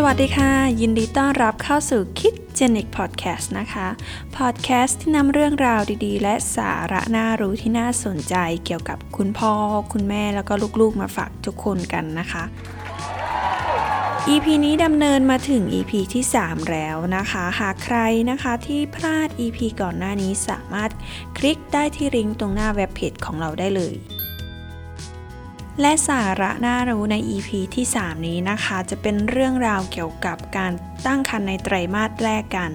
สวัสดีค่ะ ยินดีต้อนรับเข้าสู่คิดเจนิกพอดแคสต์นะคะพอดแคสต์ที่นำเรื่องราวดีๆ และสาระน่ารู้ที่น่าสนใจเกี่ยวกับคุณพ่อ คุณแม่แล้วก็ลูกๆ มาฝากทุกคนกันนะคะ EP นี้ดำเนินมาถึง EP ที่ 3 แล้วนะคะ หากใครนะคะที่พลาด EP ก่อนหน้านี้สามารถคลิกได้ที่ลิงก์ตรงหน้าเว็บเพจของเราได้เลย และสาระน่ารู้ใน EP ที่ 3 นี้นะคะ จะเป็นเรื่องราวเกี่ยวกับการตั้งครรภ์ในไตรมาสแรกกัน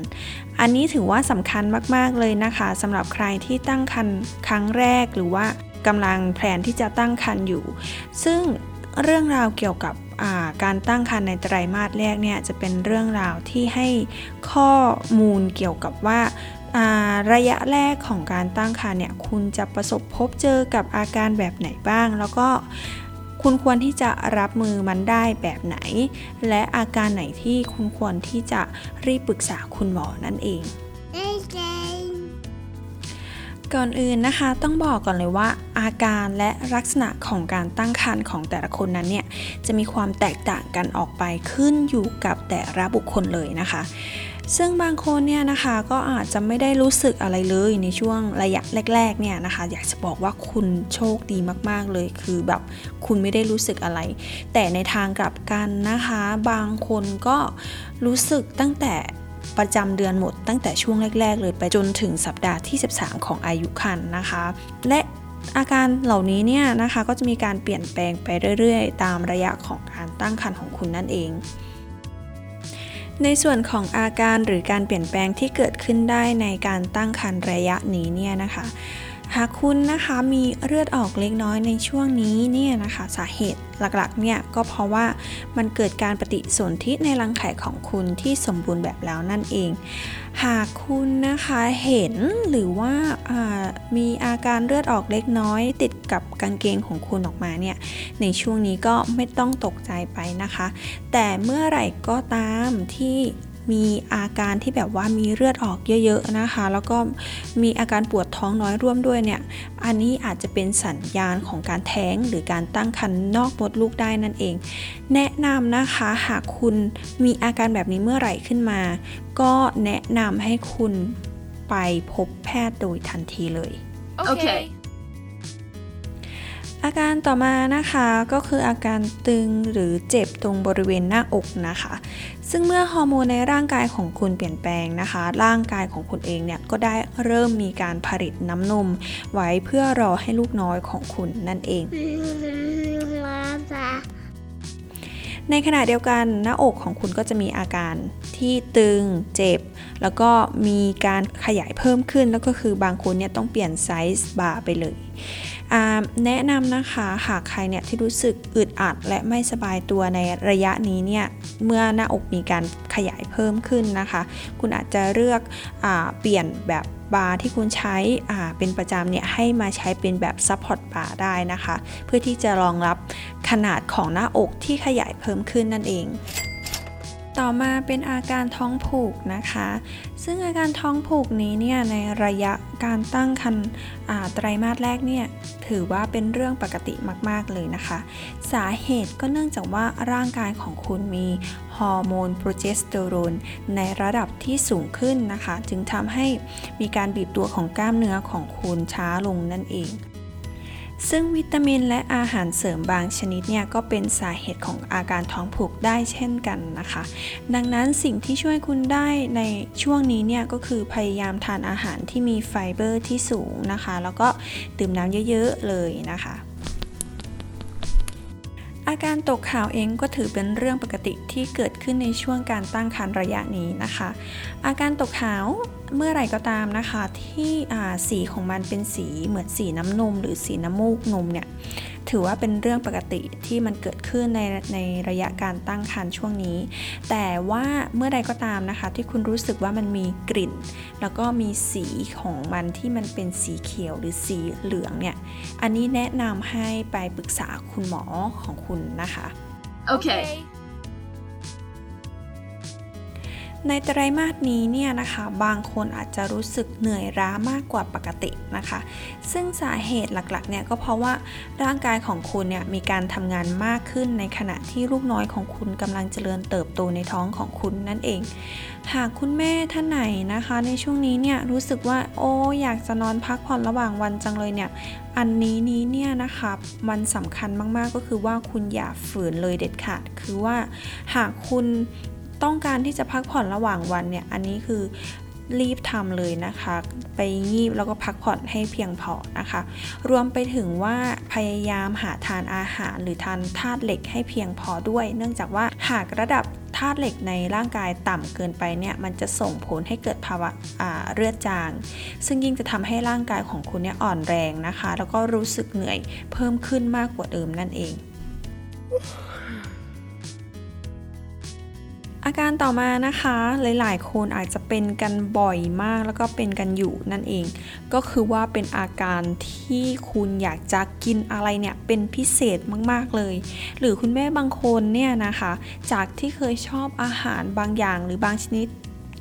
อันนี้ถือว่าสำคัญมากๆเลยนะคะสำหรับใครที่ตั้งครรภ์ครั้งแรกหรือว่ากำลังแพลนที่จะตั้งครรภ์อยู่ ซึ่งเรื่องราวเกี่ยวกับการตั้งครรภ์ในไตรมาสแรกเนี่ยจะเป็นเรื่องราวที่ให้ข้อมูลเกี่ยวกับว่า ระยะแรกของการตั้งครรภ์เนี่ยคุณจะประสบพบเจอกับอาการแบบไหนบ้าง แล้วก็คุณควรที่จะรับมือมันได้แบบไหน และอาการไหนที่คุณควรที่จะรีบปรึกษาคุณหมอนั่นเอง ก่อนอื่นนะคะต้องบอกก่อนเลยว่า อาการและลักษณะของการตั้งครรภ์ของแต่ละคนนั้นเนี่ยจะมีความแตกต่างกันออกไปขึ้นอยู่กับแต่ละบุคคลเลยนะคะ ซึ่งบางคนเนี่ยนะคะก็อาจจะไม่ได้รู้สึกอะไรเลยในช่วงระยะแรกๆเนี่ยนะคะ อยากจะบอกว่าคุณโชคดีมากๆเลย คือแบบคุณไม่ได้รู้สึกอะไร แต่ในทางกลับกันนะคะ บางคนก็รู้สึกตั้งแต่ประจำเดือนหมดตั้งแต่ช่วงแรก ๆ เลยไปจนถึงสัปดาห์ที่ 13 ของอายุครรภ์นะคะ และอาการเหล่านี้เนี่ยนะคะก็จะมีการเปลี่ยนแปลงไปเรื่อย ๆ ตามระยะของการตั้งครรภ์ของคุณนั่นเอง ในส่วนของอาการหรือการเปลี่ยนแปลงที่เกิดขึ้นได้ในการตั้งครรภ์ระยะนี้เนี่ยนะคะ หากคุณนะคะมีเลือดออกเล็กน้อยในช่วงนี้เนี่ยนะคะสาเหตุหลักๆเนี่ยก็เพราะว่ามันเกิดการปฏิสนธิในรังไข่ของคุณที่สมบูรณ์แบบแล้วนั่นเอง หากคุณนะคะเห็นหรือว่าามีอาการเลือดออกเล็กน้อย ติดกับกางเกงของคุณออกมาเนี่ยในช่วงนี้ก็ไม่ต้องตกใจไปนะคะ แต่เมื่อไหร่ก็ตามที่ มีอาการที่แบบว่ามีเลือดออกเยอะๆนะคะ แล้วก็มีอาการปวดท้องน้อยร่วมด้วยเนี่ย อันนี้อาจจะเป็นสัญญาณของการแท้งหรือการตั้งครรภ์นอกมดลูกได้นั่นเอง แนะนำนะคะหากคุณมีอาการแบบนี้เมื่อไหร่ขึ้นมา ก็แนะนำให้คุณไปพบแพทย์โดยทันทีเลย โอเค อาการต่อมานะคะก็คืออาการตึงหรือเจ็บตรงบริเวณหน้าอกนะคะ ซึ่งเมื่อฮอร์โมนในร่างกายของคุณเปลี่ยนแปลงนะคะ ร่างกายของคุณเองเนี่ยก็ได้เริ่มมีการผลิตน้ำนม ไว้เพื่อรอให้ลูกน้อยของคุณนั่นเองในขณะเดียวกันหน้าอกของคุณก็จะมีอาการที่ตึงเจ็บ แล้วก็มีการขยายเพิ่มขึ้นแล้วก็คือบางคนเนี่ยต้องเปลี่ยนไซส์บาร์ไปเลย แนะนำนะคะหากใครเนี่ยที่รู้สึกอึดอัดและไม่สบายตัวในระยะนี้เนี่ยเมื่อหน้าอกมีการขยายเพิ่มขึ้นนะคะ คุณอาจจะเลือกเอ่อเปลี่ยนแบบบราที่คุณใช้เป็นประจำเนี่ยให้มาใช้เป็นแบบ support bra ได้นะคะ เพื่อที่จะรองรับขนาดของหน้าอกที่ขยายเพิ่มขึ้นนั่นเอง ต่อมาเป็นอาการท้องผูกนะคะ ซึ่งอาการท้องผูกนี้เนี่ยในระยะการตั้งครรภ์ไตรมาสแรกเนี่ยถือว่าเป็นเรื่องปกติมาก ๆ เลยนะคะ สาเหตุก็เนื่องจากว่าร่างกายของคุณมีฮอร์โมนโปรเจสเตอโรนในระดับที่สูงขึ้นนะคะ จึงทำให้มีการบีบตัวของกล้ามเนื้อของคุณช้าลงนั่นเอง ซึ่งวิตามินและอาหารเสริมบางชนิดเนี่ยก็เป็นสาเหตุของอาการท้องผูกได้เช่นกันนะคะ ดังนั้นสิ่งที่ช่วยคุณได้ในช่วงนี้เนี่ยก็คือพยายามทานอาหารที่มีไฟเบอร์ที่สูงนะคะ แล้วก็ดื่มน้ำเยอะๆเลยนะคะอาการตกขาวเองก็ถือเป็นเรื่องปกติที่เกิดขึ้นในช่วงการตั้งครรภ์ระยะนี้นะคะ อาการตกขาว เมื่อไหร่ก็ตามนะคะ ที่สีของมันเป็นสีเหมือนสีน้ำนม หรือสีน้ำมูกนมเนี่ยถือว่าเป็นเรื่องปกติที่มันเกิดขึ้นในในระยะการตั้งครรภ์ช่วงนี้ แต่ว่าเมื่อใดก็ตามนะคะ ที่คุณรู้สึกว่ามันมีกลิ่น แล้วก็มีสีของมันที่มันเป็นสีเขียวหรือสีเหลืองเนี่ย อันนี้แนะนำให้ไปปรึกษาคุณหมอของคุณนะคะ โอเค ในไตรมาสนี้เนี่ยนะคะบางคนอาจจะรู้สึกเหนื่อยล้ามากกว่าปกตินะคะ ซึ่งสาเหตุหลักๆเนี่ยก็เพราะว่าร่างกายของคุณเนี่ยมีการทำงานมากขึ้นในขณะที่ลูกน้อยของคุณกำลังเจริญเติบโตในท้องของคุณนั่นเอง หากคุณแม่ท่านไหนนะคะ ในช่วงนี้เนี่ยรู้สึกว่าโอ้อยากจะนอนพักผ่อนระหว่างวันจังเลยเนี่ยอันนี้นี้เนี่ยนะคะมันสำคัญมากๆก็คือว่าคุณอย่าฝืนเลยเด็ดขาด คือว่าหากคุณ ต้องการที่จะพักผ่อนระหว่างวันเนี่ย อันนี้คือรีบทำเลยนะคะ ไปงีบแล้วก็พักผ่อนให้เพียงพอนะคะ รวมไปถึงว่าพยายามหาทานอาหารหรือทานธาตุเหล็กให้เพียงพอด้วย เนื่องจากว่าหากระดับธาตุเหล็กในร่างกายต่ำเกินไปเนี่ยมันจะส่งผลให้เกิดภาวะเลือดจาง ซึ่งยิ่งจะทำให้ร่างกายของคุณเนี่ยอ่อนแรงนะคะ แล้วก็รู้สึกเหนื่อยเพิ่มขึ้นมากกว่าเดิมนั่นเอง อาการต่อมานะคะหลายๆ คนอาจจะเป็นกันบ่อยมากแล้วก็เป็นกันอยู่นั่นเอง ก็คือว่าเป็นอาการที่คุณอยากจะกินอะไรเนี่ยเป็นพิเศษมากๆเลย หรือคุณแม่บางคนเนี่ยนะคะ จากที่เคยชอบอาหารบางอย่างหรือบางชนิด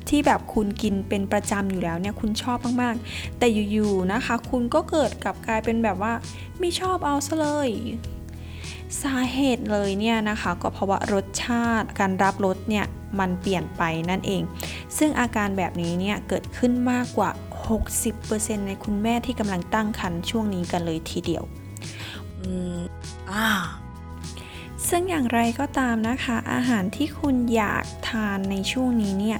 ที่แบบคุณกินเป็นประจำอยู่แล้วเนี่ยคุณชอบมากๆ แต่อยู่ๆนะคะ คุณก็เกิดกับกลายเป็นแบบว่า ไม่ชอบเอาซะเลย สาเหตุเลยเนี่ยนะคะ ก็เพราะว่ารสชาติการรับรสเนี่ยมันเปลี่ยนไปนั่นเอง ซึ่งอาการแบบนี้เนี่ยเกิดขึ้นมากกว่า 60%ในคุณแม่ที่กำลังตั้งครรภ์ช่วงนี้กันเลยทีเดียวอืมอ่าซึ่งอย่างไรก็ตามนะคะ อาหารที่คุณอยากทานในช่วงนี้เนี่ย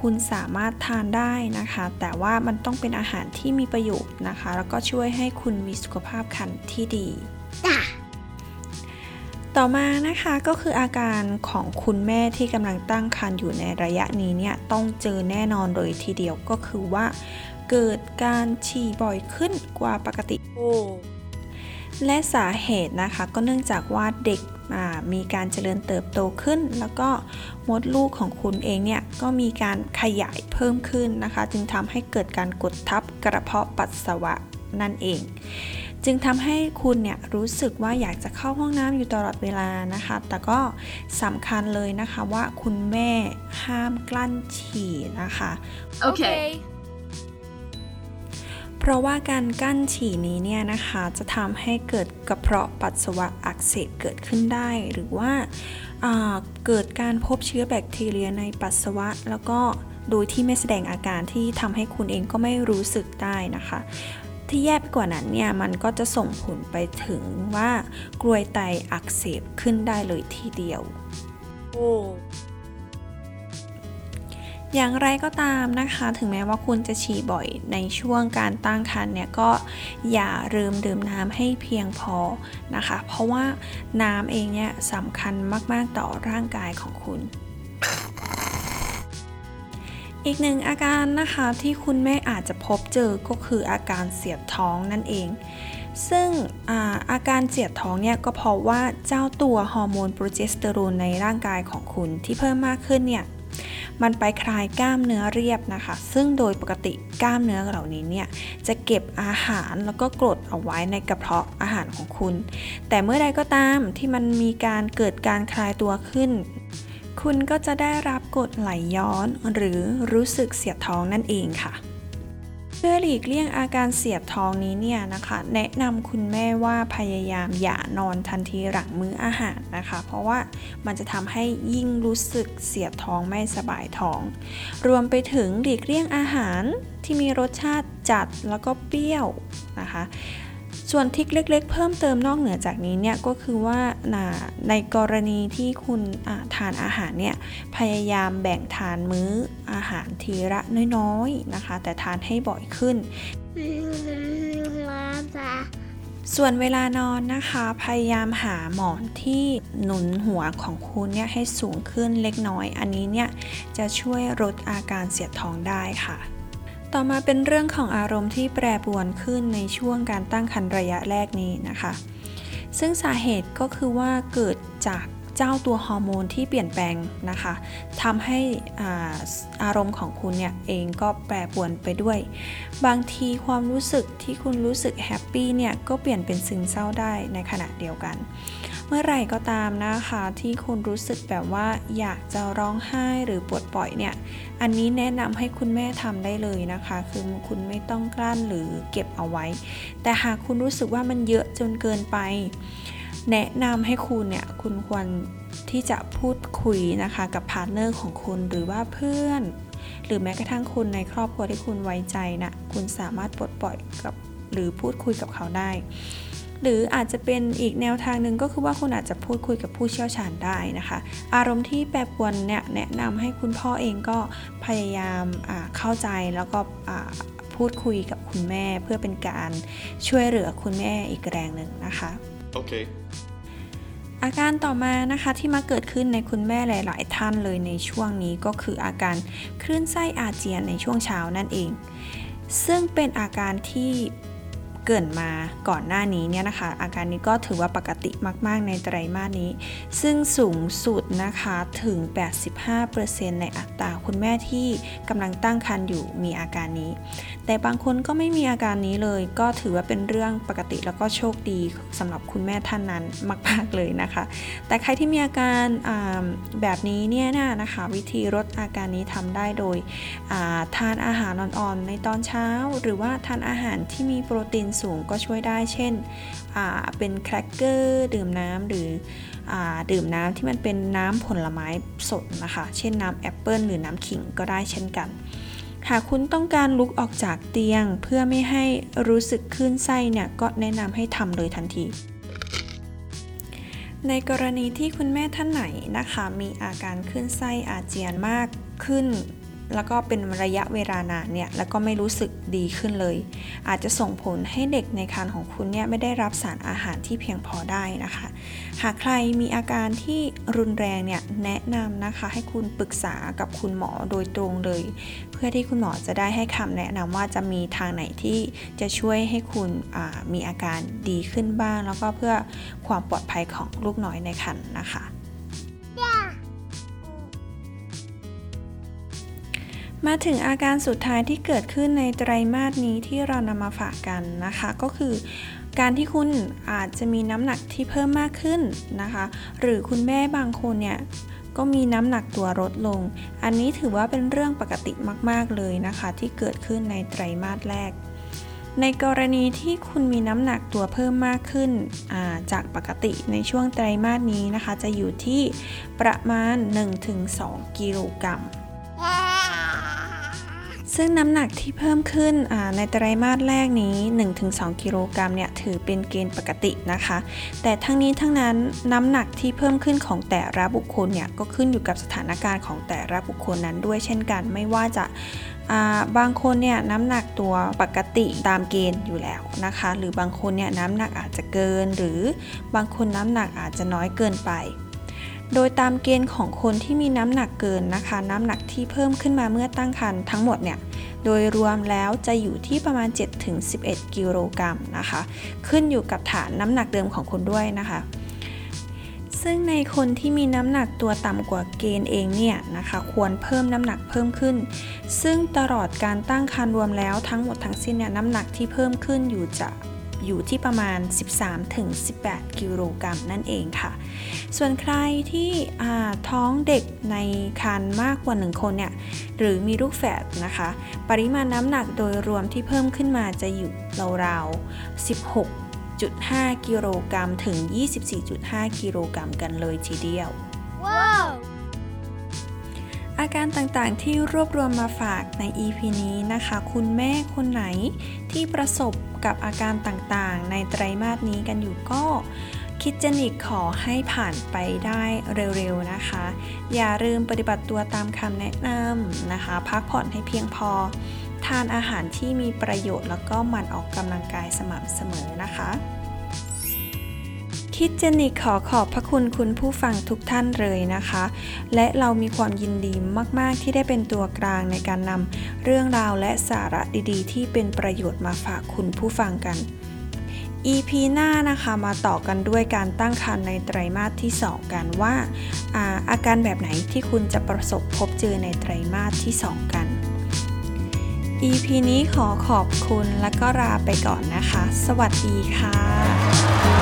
คุณสามารถทานได้นะคะ แต่ว่ามันต้องเป็นอาหารที่มีประโยชน์นะคะ แล้วก็ช่วยให้คุณมีสุขภาพครรภ์ที่ดี ต่อมานะคะก็คืออาการของคุณแม่ที่กำลังตั้งครรภ์อยู่ในระยะนี้เนี่ยต้องเจอแน่นอนเลยทีเดียวก็คือว่า เกิดการฉี่บ่อยขึ้นกว่าปกติโอ้และสาเหตุนะคะก็เนื่องจากว่าเด็กมีการเจริญเติบโตขึ้น แล้วก็มดลูกของคุณเองเนี่ยก็มีการขยายเพิ่มขึ้นนะคะ จึงทำให้เกิดการกดทับกระเพาะปัสสาวะนั่นเอง จึงทำให้คุณเนี่ยรู้สึกว่าอยากจะเข้าห้องน้ำอยู่ตลอดเวลานะคะ แต่ก็สำคัญเลยนะคะว่าคุณแม่ห้ามกลั้นฉี่นะคะ Okay. เพราะว่าการกั้นฉี่นี้เนี่ยนะคะจะทำให้เกิดกระเพาะปัสสาวะอักเสบเกิดขึ้นได้ หรือว่าอ่าเกิดการพบเชื้อแบคทีเรียในปัสสาวะ แล้วก็โดยที่ไม่แสดงอาการที่ทำให้คุณเองก็ไม่รู้สึกได้นะคะ ที่แย่ไปกว่านั้นเนี่ยมันก็จะส่งผลไปถึงว่ากรวยไตอักเสบขึ้นได้เลยทีเดียว โอ้อย่างไรก็ตามนะคะ ถึงแม้ว่าคุณจะฉี่บ่อยในช่วงการตั้งครรภ์เนี่ยก็อย่าลืมดื่มน้ำให้เพียงพอนะคะ เพราะว่าน้ำเองเนี่ยสำคัญมาก ๆ ต่อร่างกายของคุณ อีกหนึ่งอาการนะคะที่คุณแม่อาจจะพบเจอก็คืออาการเสียดท้องนั่นเอง ซึ่งอาอาการเสียดท้องเนี่ยก็เพราะว่าเจ้าตัวฮอร์โมนโปรเจสเตอโรนในร่างกายของคุณที่เพิ่มมากขึ้นเนี่ยมันไปคลายกล้ามเนื้อเรียบนะคะ ซึ่งโดยปกติกล้ามเนื้อเหล่านี้เนี่ยจะเก็บอาหารแล้วก็กรดเอาไว้ในกระเพาะอาหารของคุณ แต่เมื่อใดก็ตามที่มันมีการเกิดการคลายตัวขึ้น คุณก็จะได้รับกรดไหลย้อนหรือรู้สึกเสียดท้องนั่นเองค่ะเพื่อหลีกเลี่ยงอาการเสียดท้องนี้เนี่ยนะคะ แนะนำคุณแม่ว่าพยายามอย่านอนทันทีหลังมื้ออาหารนะคะ เพราะว่ามันจะทำให้ยิ่งรู้สึกเสียดท้องไม่สบายท้อง รวมไปถึงหลีกเลี่ยงอาหารที่มีรสชาติจัดแล้วก็เปรี้ยวนะคะ ส่วนทิกเล็ก ๆ เพิ่มเติมนอกเหนือจากนี้เนี่ยก็คือว่าในกรณีที่คุณทานอาหารเนี่ยพยายามแบ่งทานมื้ออาหารทีละน้อยๆนะคะ แต่ทานให้บ่อยขึ้นส่วนเวลานอนนะคะ พยายามหาหมอนที่หนุนหัวของคุณเนี่ยให้สูงขึ้นเล็กน้อย อันนี้เนี่ยจะช่วยลดอาการเสียดท้องได้ค่ะ ต่อมาเป็นเรื่องของอารมณ์ที่แปรปรวนขึ้นในช่วงการตั้งครรภ์ระยะแรกนี้นะคะ ซึ่งสาเหตุก็คือว่าเกิดจาก เจ้าตัวฮอร์โมนที่เปลี่ยนแปลงนะคะทำให้อาอารมณ์ของคุณเนี่ยเองก็แปรปรวนไปด้วย บางทีความรู้สึกที่คุณรู้สึกแฮปปี้เนี่ยก็เปลี่ยนเป็นซึมเศร้าได้ในขณะเดียวกัน เมื่อไหร่ก็ตามนะคะที่คุณรู้สึกแบบว่าอยากจะร้องไห้หรือปวดปล่อยเนี่ยอันนี้แนะนำให้คุณแม่ทำได้เลยนะคะ คือคุณไม่ต้องกลั้นหรือเก็บเอาไว้ แต่หากคุณรู้สึกว่ามันเยอะจนเกินไป แนะนำให้คุณเนี่ยคุณควรที่จะพูดคุยนะคะกับ partner ของคุณหรือว่าเพื่อน หรือแม้กระทั่งคนในครอบครัวที่คุณไว้ใจนะคุณสามารถปลดปล่อยกับหรือพูดคุยกับเขาได้ หรืออาจจะเป็นอีกแนวทางหนึ่งก็คือว่าคุณอาจจะพูดคุยกับผู้เชี่ยวชาญได้นะคะ อารมณ์ที่แปรปรวนเนี่ยแนะนำให้คุณพ่อเองก็พยายามเข้าใจแล้วก็พูดคุยกับคุณแม่เพื่อเป็นการช่วยเหลือคุณแม่อีกแรงหนึ่งนะคะ โอเค อาการต่อมานะคะที่มาเกิดขึ้นในคุณแม่หลาย ๆ ท่านเลยในช่วงนี้ก็คืออาการคลื่นไส้อาเจียนในช่วงเช้านั่นเอง ซึ่งเป็นอาการที่ เกิดมาก่อนหน้านี้เนี่ยนะคะ อาการนี้ก็ถือว่าปกติมาก ๆ ในไตรมาสนี้ ซึ่งสูงสุดนะคะถึง 85%ในอัตราคุณแม่ที่กำลังตั้งครรภ์อยู่มีอาการนี้ แต่บางคนก็ไม่มีอาการนี้เลย ก็ถือว่าเป็นเรื่องปกติแล้วก็โชคดีสำหรับคุณแม่ท่านนั้นมาก ๆ เลยนะคะ แต่ใครที่มีอาการแบบนี้เนี่ยนะคะ วิธีลดอาการนี้ทำได้โดยทานอาหารอ่อนๆในตอนเช้า หรือว่าทานอาหารที่มีโปรตีนสูงก็ช่วยได้ เช่นเป็นแครกเกอร์ดื่มน้ำหรืออดื่มน้ำที่มันเป็นน้ำผลไม้สดนะคะ เช่นน้ำแอปเปิลหรือน้ำขิงก็ได้เช่นกันหากคุณต้องการลุกออกจากเตียงเพื่อไม่ให้รู้สึกคลื่นไส้เนี่ยก็แนะนำให้ทำเลยทันที ในกรณีที่คุณแม่ท่านไหนนะคะ มีอาการคลื่นไส้อาเจียนมากขึ้น แล้วก็เป็นระยะเวลานานเนี่ยแล้วก็ไม่รู้สึกดีขึ้นเลย อาจจะส่งผลให้เด็กในครรภ์ของคุณเนี่ยไม่ได้รับสารอาหารที่เพียงพอได้นะคะ หากใครมีอาการที่รุนแรงเนี่ยแนะนำนะคะให้คุณปรึกษากับคุณหมอโดยตรงเลย เพื่อที่คุณหมอจะได้ให้คำแนะนำว่าจะมีทางไหนที่จะช่วยให้คุณมีอาการดีขึ้นบ้าง แล้วก็เพื่อความปลอดภัยของลูกน้อยในครรภ์นะคะ มาถึงอาการสุดท้ายที่เกิดขึ้นในไตรมาสนี้ที่เรานำมาฝากกันนะคะ ก็คือ การที่คุณอาจจะมีน้ำหนักที่เพิ่มมากขึ้นนะคะ หรือคุณแม่บางคนเนี่ยก็มีน้ำหนักตัวลดลง อันนี้ถือว่าเป็นเรื่องปกติมาก ๆ เลยนะคะ ที่เกิดขึ้นในไตรมาสแรก ในกรณีที่คุณมีน้ำหนักตัวเพิ่มมากขึ้นจากปกติในช่วงไตรมาสนี้นะคะ จะอยู่ที่ประมาณ 1-2 กิโลกรัม ซึ่งน้ำหนักที่เพิ่มขึ้นในไตรมาสแรกนี้ 1-2 กิโลกรัมเนี่ยถือเป็นเกณฑ์ปกตินะคะ แต่ทั้งนี้ทั้งนั้นน้ำหนักที่เพิ่มขึ้นของแต่ละบุคคลเนี่ยก็ขึ้นอยู่กับสถานการณ์ของแต่ละบุคคลนั้นด้วยเช่นกัน ไม่ว่าจะบางคนเนี่ยน้ำหนักตัวปกติตามเกณฑ์อยู่แล้วนะคะ หรือบางคนเนี่ยน้ำหนักอาจจะเกิน หรือบางคนน้ำหนักอาจจะน้อยเกินไป โดยตามเกณฑ์ของคนที่มีน้ำหนักเกินนะคะ น้ำหนักที่เพิ่มขึ้นมาเมื่อตั้งครรภ์ทั้งหมดเนี่ยโดยรวมแล้วจะอยู่ที่ประมาณ 7-11 กิโลกรัมนะคะ ขึ้นอยู่กับฐานน้ำหนักเดิมของคุณด้วยนะคะ ซึ่งในคนที่มีน้ำหนักตัวต่ำกว่าเกณฑ์เองเนี่ยนะคะ ควรเพิ่มน้ำหนักเพิ่มขึ้น ซึ่งตลอดการตั้งครรภ์รวมแล้วทั้งหมดทั้งสิ้นเนี่ยน้ำหนักที่เพิ่มขึ้นอยู่จะ อยู่ที่ประมาณ 13-18 กิโลกรัมนั่นเองค่ะ ส่วนใครที่ท้องเด็กในครรภ์มากกว่า 1 คนเนี่ยหรือมีลูกแฝดนะคะ ปริมาณน้ำหนักโดยรวมที่เพิ่มขึ้นมาจะอยู่ราวๆ 16.5กิโลกรัมถึง 24.5 กิโลกรัมกันเลยทีเดียว ว้าว อาการต่างๆที่รวบรวมมาฝากใน EP นี้นะคะ คุณแม่คนไหนที่ประสบ กับอาการต่างๆ ในไตรมาสนี้กันอยู่ก็คิดเจนิกขอให้ผ่านไปได้เร็วๆนะคะ อย่าลืมปฏิบัติตัวตามคำแนะนำนะคะ พักผ่อนให้เพียงพอ ทานอาหารที่มีประโยชน์แล้วก็หมั่นออกกำลังกายสม่ำเสมอนะคะ คิดเจนนี่ขอขอบพระคุณคุณผู้ฟังทุกท่านเลยนะคะ และเรามีความยินดีมาก ๆ ที่ได้เป็นตัวกลางในการนำเรื่องราวและสาระดีๆ ที่เป็นประโยชน์มาฝากคุณผู้ฟังกัน EP หน้านะคะมาต่อกันด้วยการตั้งครรภ์ในไตรมาสที่ 2 กันว่าอาอาการแบบไหนที่คุณจะประสบพบเจอในไตรมาสที่ 2 กัน EP นี้ขอขอบคุณและก็ลาไปก่อนนะคะ สวัสดีค่ะ